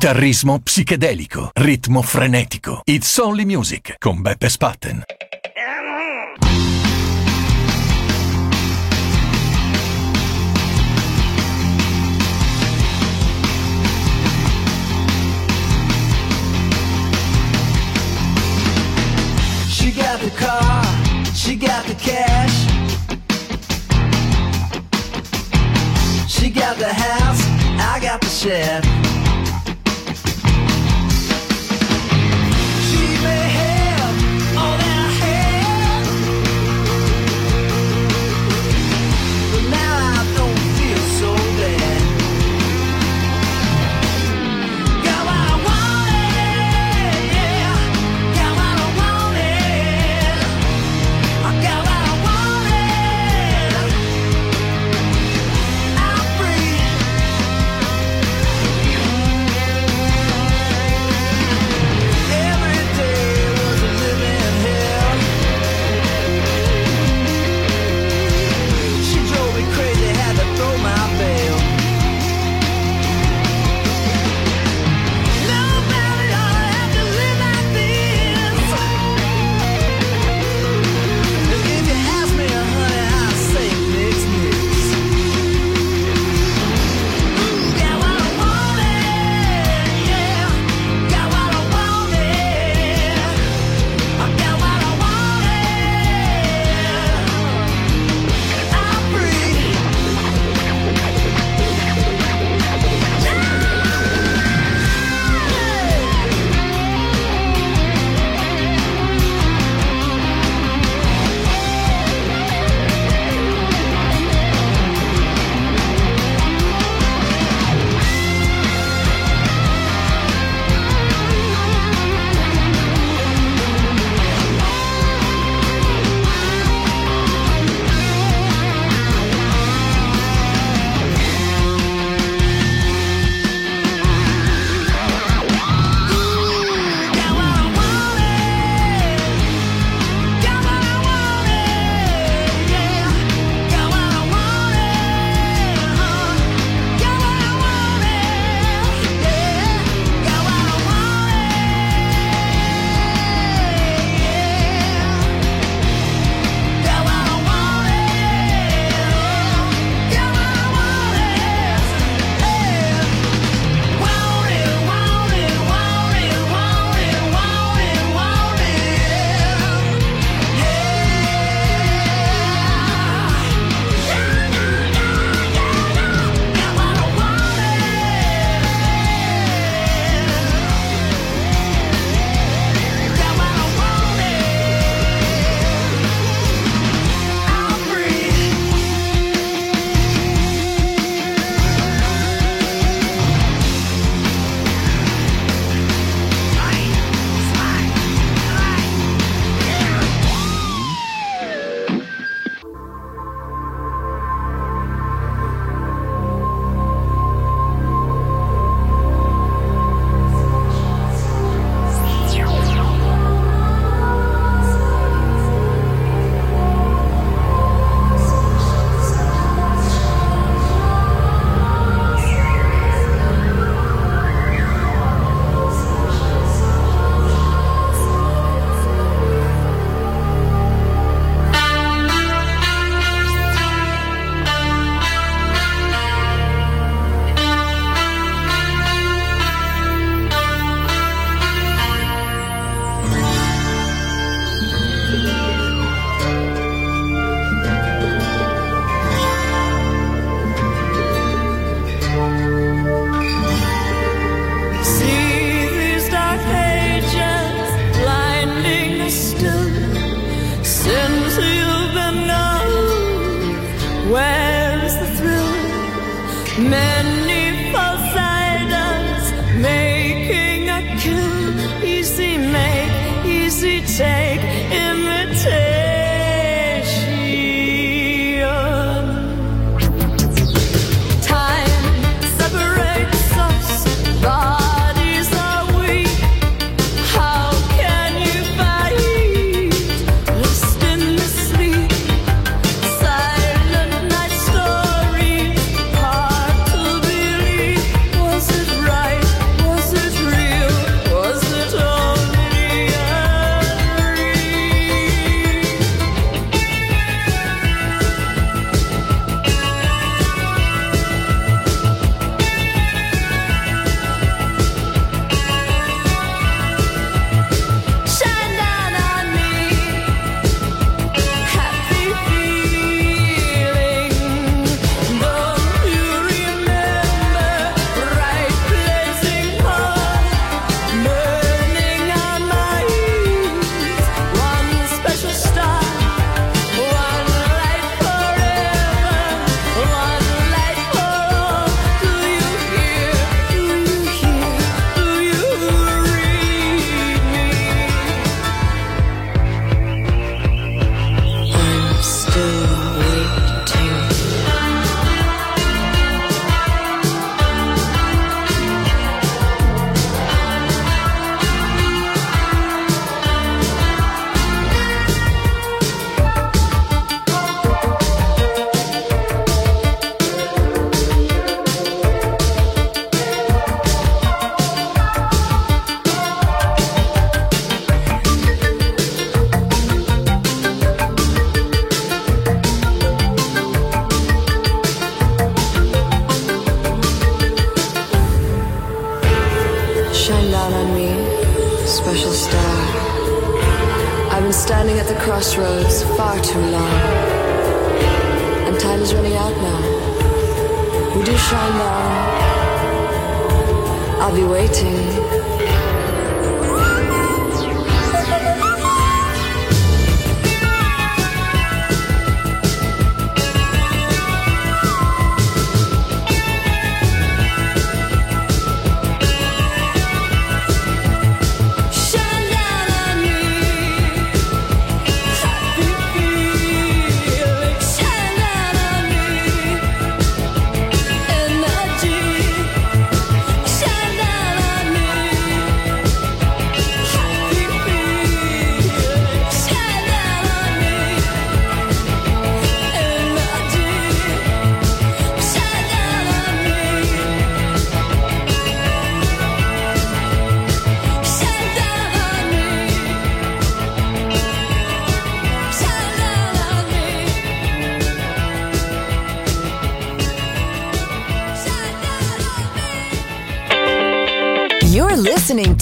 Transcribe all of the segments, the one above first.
Chitarrismo psichedelico, ritmo frenetico. It's Only Music con Beppe Spatten. The car, she got the cash. She got the house, I got the shed.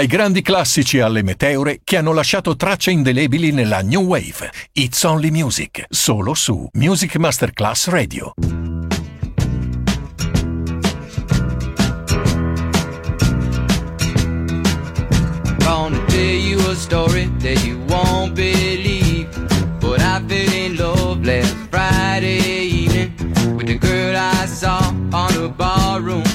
Dai grandi classici alle meteore che hanno lasciato tracce indelebili nella New Wave. It's Only Music, solo su Music Masterclass Radio. Gonna tell you a story that you won't believe. But I fell in love last Friday evening with the girl I saw on a barroom.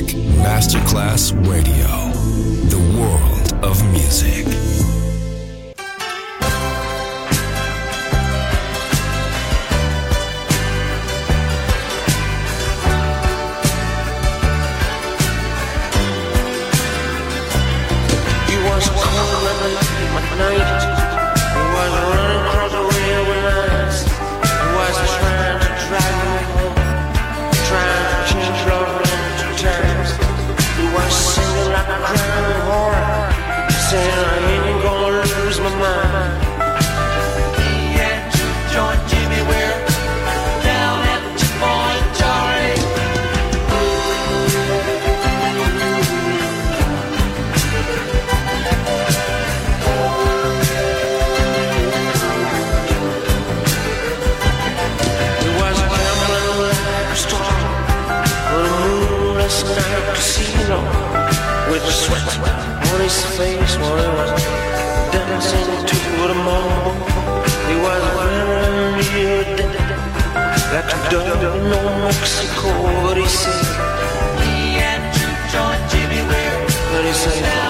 Music Masterclass Radio. The world of music. It was cold at night. face to face one dancing to the moon. He was very real, got to done in Mexico, but he said he had to Jimmy Webb, but he said.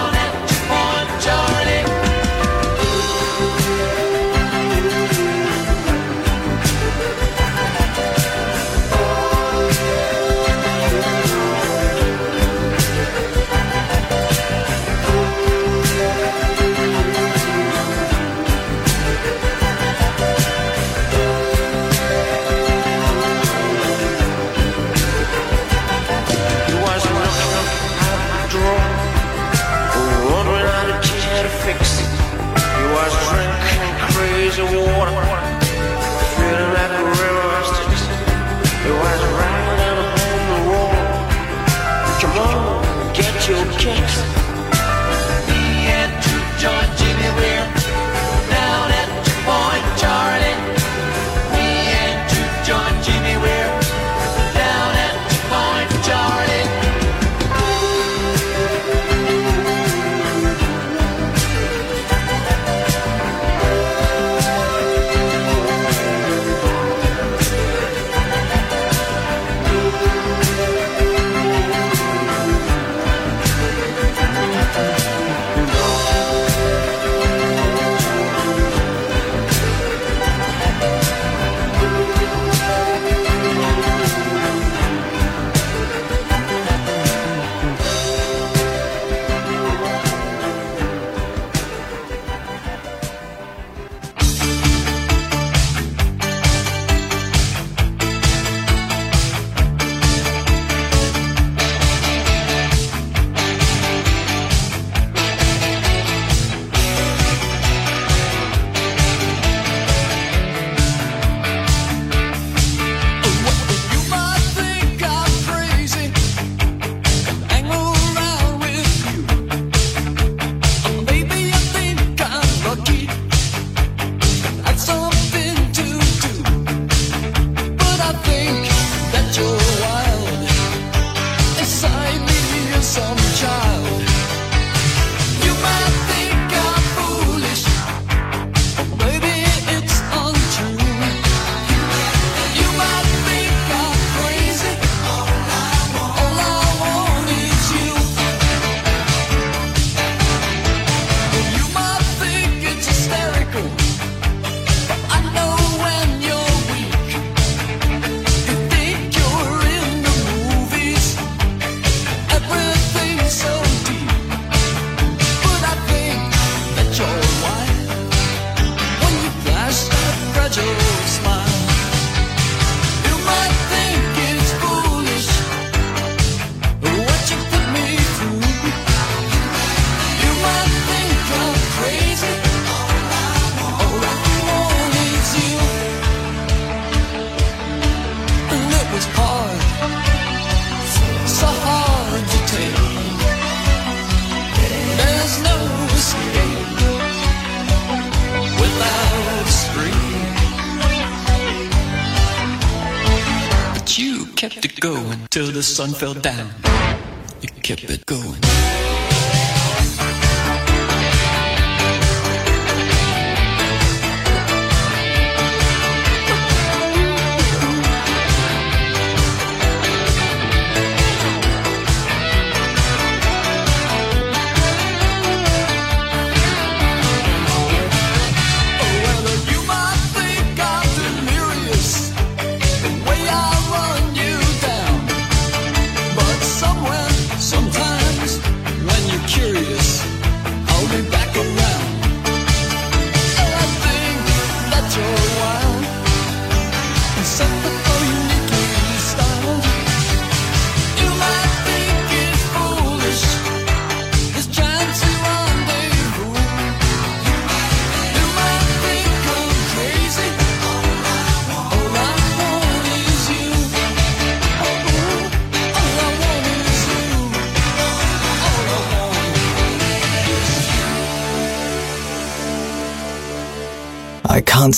sun fell down.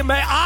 Amen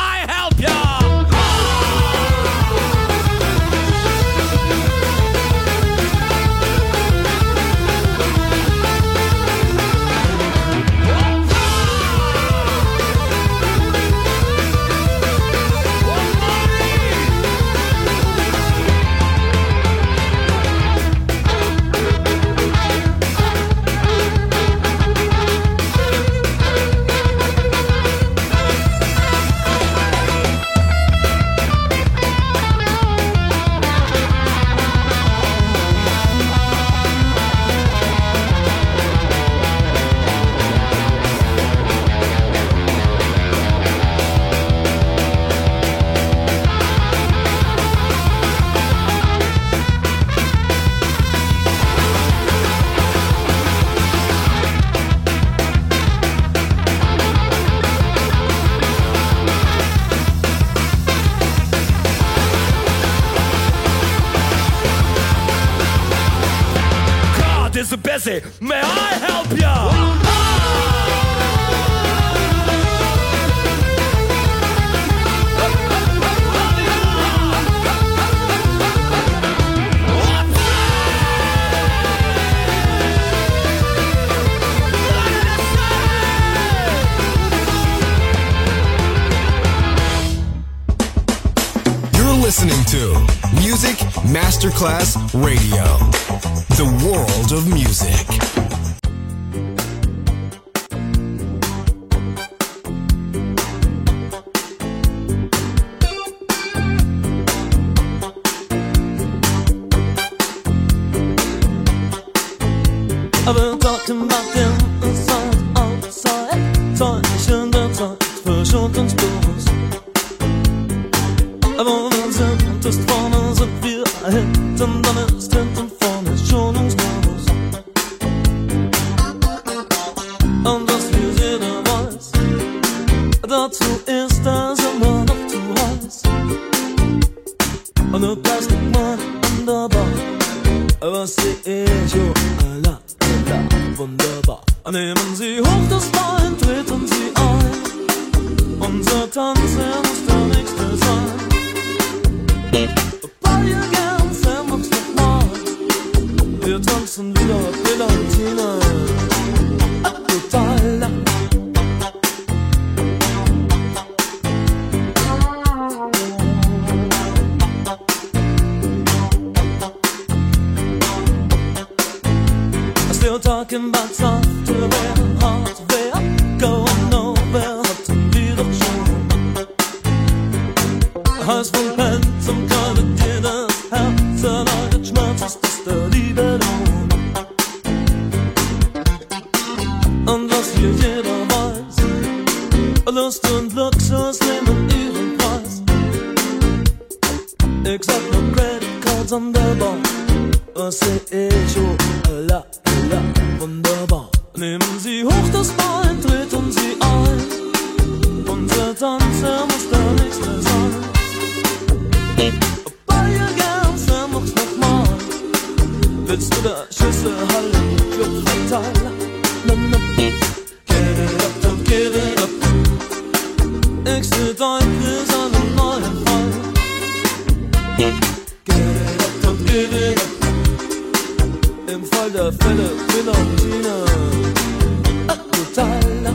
Fantasy. May I help you? You're Listening to Music Masterclass Radio We're talking about them inside, outside 在海鲜的菜和手中的 doors Aber wir sind das vorne sind wir hinten damit Gewinner und Gewinner. Im Fall der Fälle Winner und Diener. Totaler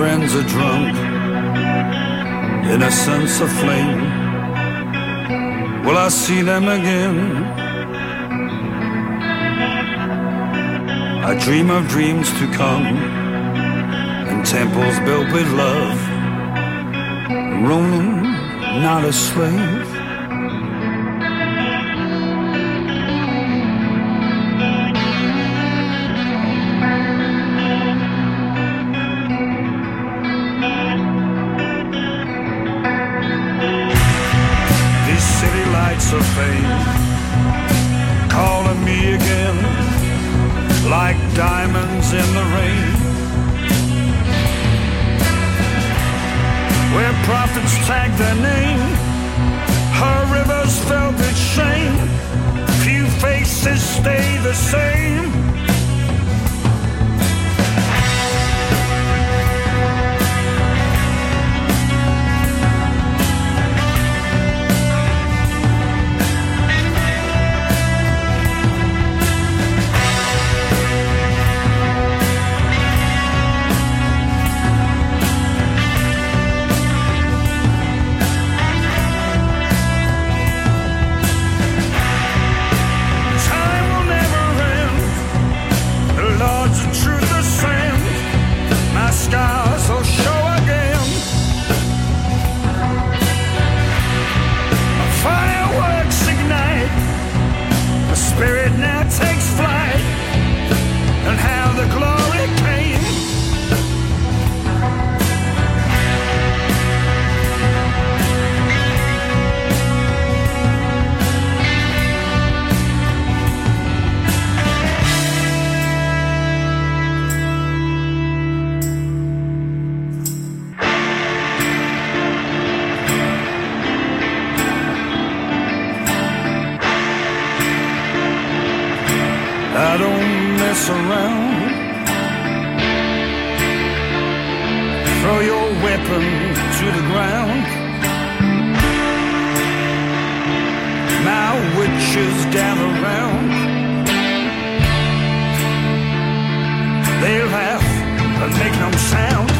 Friends are drunk in a sense of flame. Will I see them again? I dream of dreams to come and temples built with love. Roaming, not a slave. Throw your weapon to the ground. My witches gather round. They laugh but make no sound.